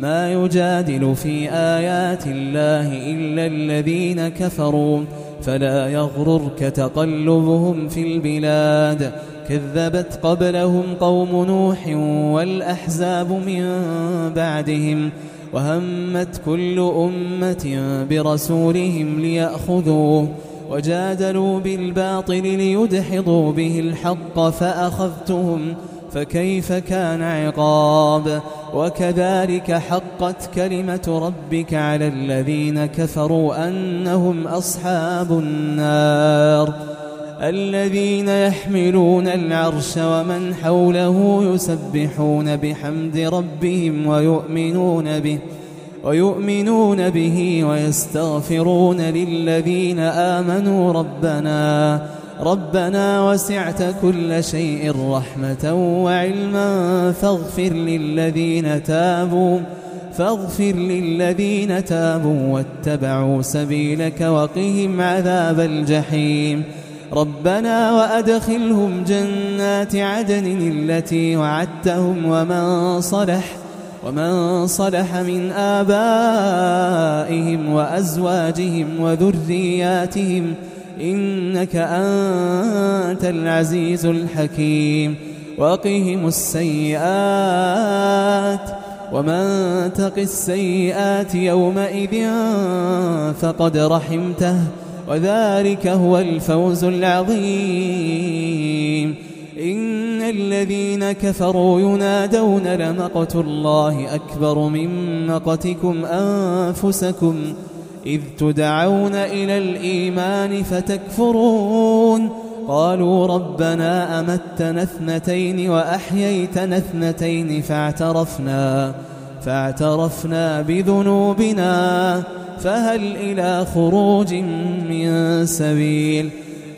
ما يجادل في آيات الله إلا الذين كفروا فلا يغررك تقلبهم في البلاد. كذبت قبلهم قوم نوح والأحزاب من بعدهم وهمت كل أمة برسولهم ليأخذوه وجادلوا بالباطل ليدحضوا به الحق فأخذتهم فكيف كان عقاب؟ وكذلك حقت كلمة ربك على الذين كفروا أنهم أصحاب النار. الذين يحملون العرش ومن حوله يسبحون بحمد ربهم ويؤمنون به ويؤمنون به ويستغفرون للذين آمنوا ربنا. ربنا وسعت كل شيء رحمة وعلما فاغفر للذين تابوا فاغفر للذين تابوا واتبعوا سبيلك وقهم عذاب الجحيم. ربنا وأدخلهم جنات عدن التي وعدتهم ومن صلح ومن صلح من آبائهم وأزواجهم وذرياتهم إنك أنت العزيز الحكيم. وقهم السيئات ومن تق السيئات يومئذ فقد رحمته وذلك هو الفوز العظيم. إن الذين كفروا ينادون لمقت الله أكبر من مقتكم أنفسكم إذ تدعون إلى الإيمان فتكفرون. قالوا ربنا أمتنا اثنتين وأحييتنا اثنتين فاعترفنا فاعترفنا بذنوبنا فهل إلى خروج من سبيل؟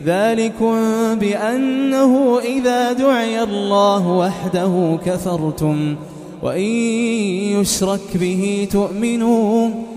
ذلكم بأنه إذا دعي الله وحده كفرتم وإن يشرك به تؤمنون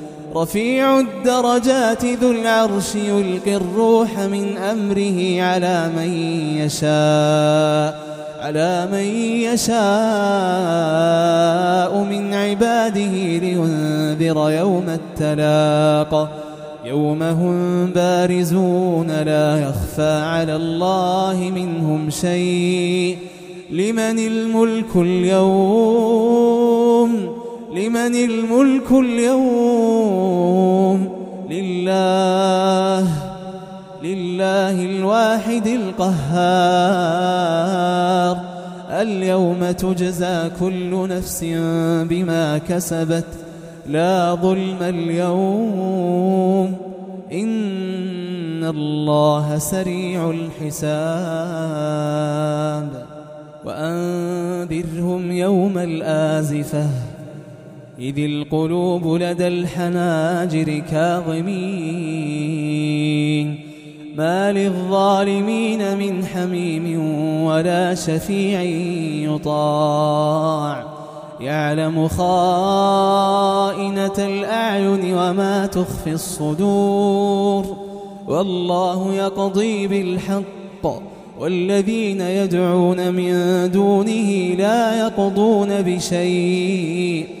رفيع الدرجات ذو العرش يلقي الروح من أمره على من يشاء على من يشاء من عباده لينذر يوم التلاق. يوم هم بارزون لا يخفى على الله منهم شيء. لمن الملك اليوم؟ لمن الملك اليوم لله لله الواحد القهار. اليوم تجزى كل نفس بما كسبت لا ظلم اليوم. إن الله سريع الحساب. وأنذرهم يوم الآزفة. إذ القلوب لدى الحناجر كاظمين. ما للظالمين من حميم ولا شفيع يطاع. يعلم خائنة الأعين وما تخفي الصدور. والله يقضي بالحق. والذين يدعون من دونه لا يقضون بشيء.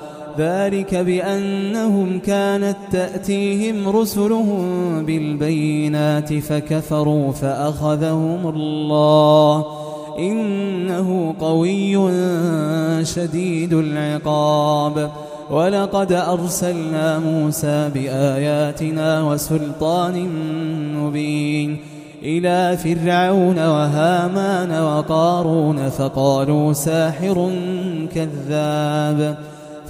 ذلك بأنهم كانت تأتيهم رسلهم بالبينات فكفروا فأخذهم الله. إنه قوي شديد العقاب. ولقد أرسلنا موسى بآياتنا وسلطان مبين إلى فرعون وهامان وقارون فقالوا ساحر كذاب.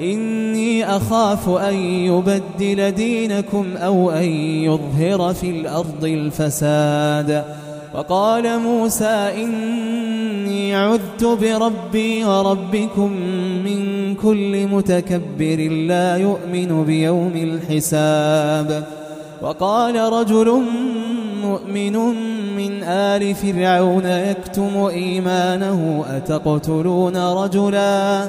إني أخاف أن يبدل دينكم أو أن يظهر في الأرض الفساد. وقال موسى إني عذت بربي وربكم من كل متكبر لا يؤمن بيوم الحساب. وقال رجل مؤمن من آل فرعون يكتم إيمانه أتقتلون رجلاً؟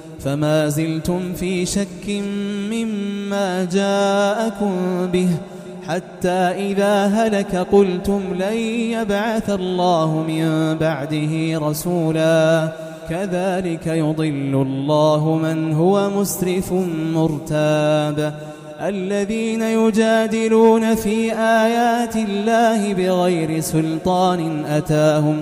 فما زلتم في شك مما جاءكم به حتى إذا هلك قلتم لن يبعث الله من بعده رسولا. كذلك يضل الله من هو مسرف مرتاب. الذين يجادلون في آيات الله بغير سلطان أتاهم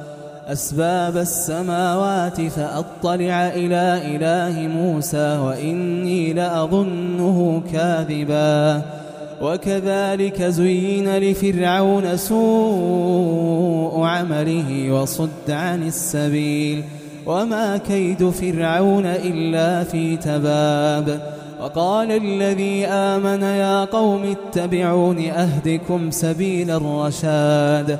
أسباب السماوات فأطلع إلى إله موسى وإني لأظنه كاذبا. وكذلك زين لفرعون سوء عمله وصد عن السبيل. وما كيد فرعون إلا في تباب. وقال الذي آمن يا قوم اتبعون أهدكم سبيل الرشاد.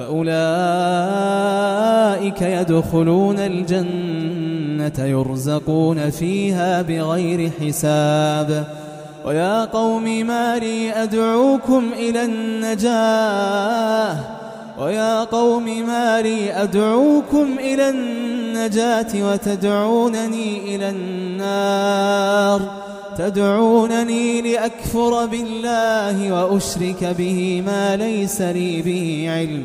فأولئك يدخلون الجنة يرزقون فيها بغير حساب. ويا قوم ما لي أدعوكم إلى النجاة. ويا قوم ما لي أدعوكم إلى النجاة وتدعونني إلى النار. تدعونني لأكفر بالله وأشرك به ما ليس لي به علم.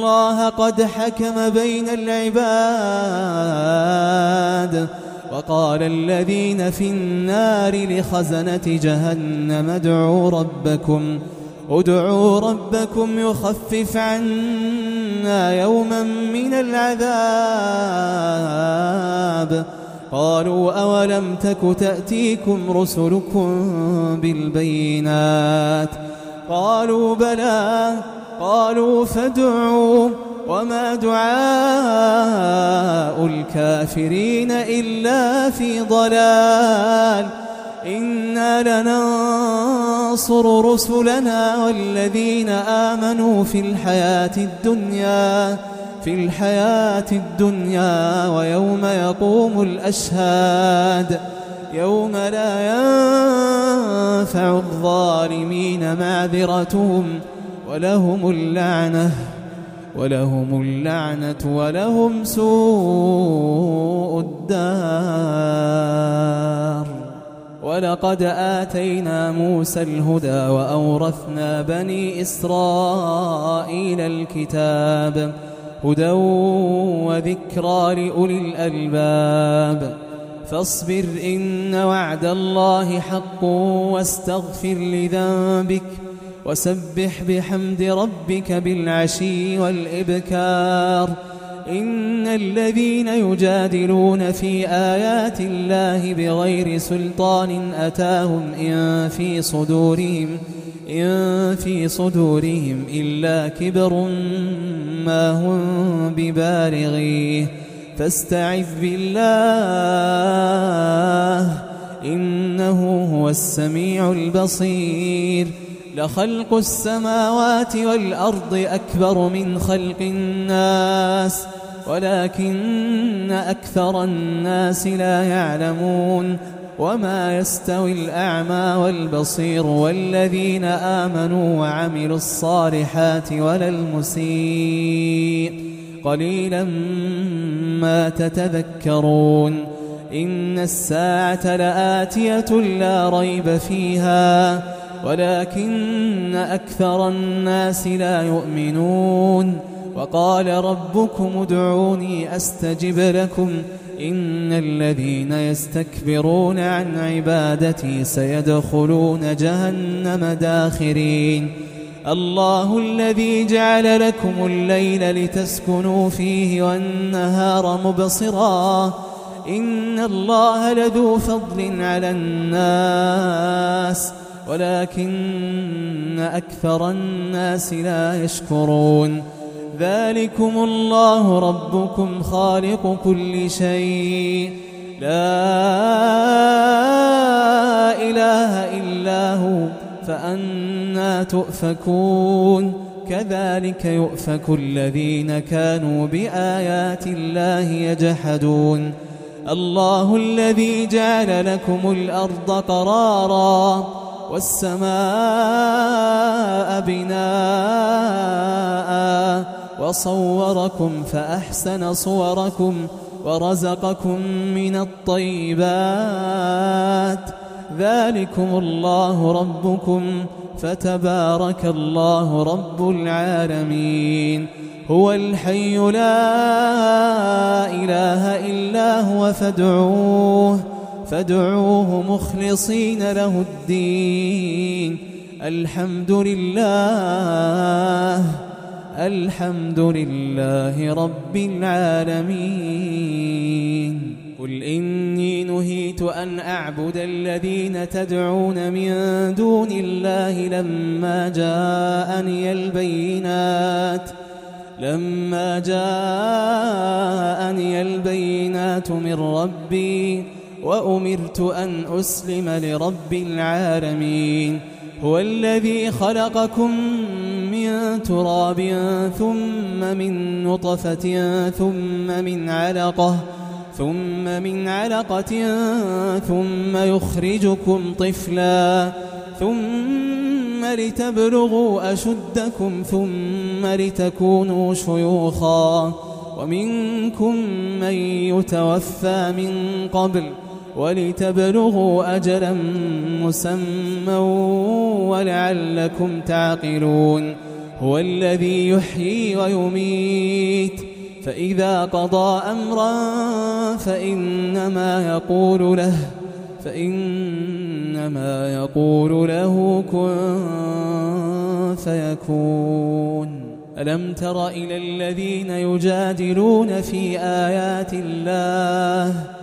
الله قد حكم بين العباد وقال الذين في النار لخزنة جهنم ادعوا ربكم ادعوا ربكم يخفف عنا يوما من العذاب. قالوا أولم تك تأتيكم رسلكم بالبينات؟ قالوا بلى. قالوا فادعوا وما دعاء الكافرين إلا في ضلال. إنا لننصر رسلنا والذين آمنوا في الحياة الدنيا في الحياة الدنيا ويوم يقوم الأشهاد. يوم لا ينفع الظالمين معذرتهم. ولهم اللعنة ولهم اللعنة ولهم سوء الدار. ولقد آتينا موسى الهدى وأورثنا بني إسرائيل الكتاب هدى وذكرى لأولي الألباب. فاصبر إن وعد الله حق واستغفر لذنبك وسبح بحمد ربك بالعشي والإبكار. إن الذين يجادلون في آيات الله بغير سلطان أتاهم إن في صدورهم إن في صدورهم إلا كبر ما هم ببالغيه. فاستعذ بالله إنه هو السميع البصير. لخلق السماوات والأرض أكبر من خلق الناس ولكن أكثر الناس لا يعلمون. وما يستوي الأعمى والبصير والذين آمنوا وعملوا الصالحات ولا المسيء. قليلا ما تتذكرون. إن الساعة لآتية لا ريب فيها. ولكن أكثر الناس لا يؤمنون وقال ربكم ادعوني أستجب لكم إن الذين يستكبرون عن عبادتي سيدخلون جهنم داخرين الله الذي جعل لكم الليل لتسكنوا فيه والنهار مبصرا إن الله لذو فضل على الناس ولكن أكثر الناس لا يشكرون. ذلكم الله ربكم خالق كل شيء. لا إله إلا هو فأنا تؤفكون. كذلك يؤفك الذين كانوا بآيات الله يجحدون. الله الذي جعل لكم الأرض قرارا. والسماء بناء وصوركم فأحسن صوركم ورزقكم من الطيبات ذلكم الله ربكم فتبارك الله رب العالمين هو الحي لا إله إلا هو فادعوه فادعوه مخلصين له الدين. الحمد لله الحمد لله رب العالمين. قل إني نهيت أن أعبد الذين تدعون من دون الله لما جاءني البينات لما جاءني البينات من ربي. وأمرت أن أسلم لرب العالمين. هو الذي خلقكم من تراب ثم من نطفة ثم من علقة ثم من علقة ثم يخرجكم طفلا ثم لتبلغوا أشدكم ثم لتكونوا شيوخا. ومنكم من يتوفى من قبل ولتبلغوا أجلا مسمى ولعلكم تعقلون. هو الذي يحيي ويميت. فإذا قضى أمرا فإنما يقول له فإنما يقول له كن فيكون. ألم تر إلى الذين يجادلون في آيات الله؟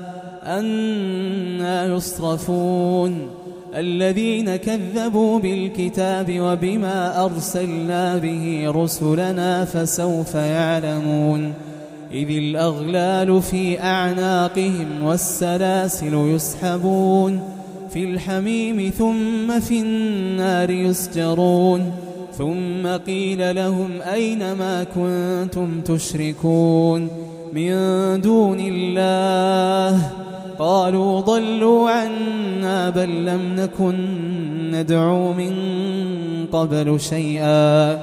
أنا يصرفون الذين كذبوا بالكتاب وبما أرسلنا به رسلنا فسوف يعلمون إذ الأغلال في أعناقهم والسلاسل يسحبون في الحميم ثم في النار يسجرون ثم قيل لهم أين ما كنتم تشركون من دون الله قالوا ضلوا عنا بل لم نكن ندعو من قبل شيئا.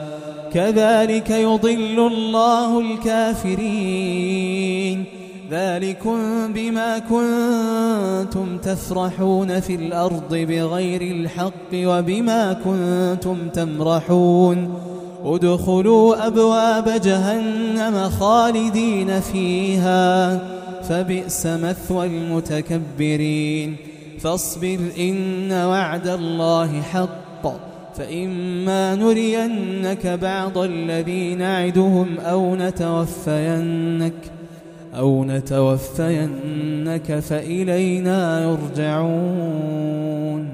كذلك يضل الله الكافرين. ذلكم بما كنتم تفرحون في الأرض بغير الحق وبما كنتم تمرحون. ادخلوا أبواب جهنم خالدين فيها. فبئس مثوى المتكبرين. فاصبر إن وعد الله حق. فإما نرينك بعض الذي نعدهم أو نتوفينك أو نتوفينك فإلينا يرجعون.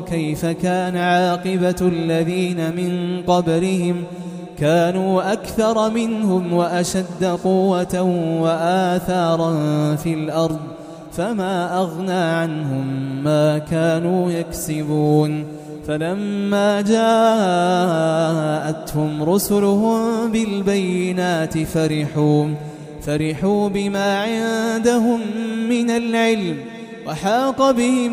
كيف كان عاقبة الذين من قبلهم. كانوا أكثر منهم وأشد قوة وآثارا في الأرض. فما أغنى عنهم ما كانوا يكسبون. فلما جاءتهم رسلهم بالبينات فرحوا فرحوا بما عندهم من العلم وحاق بهم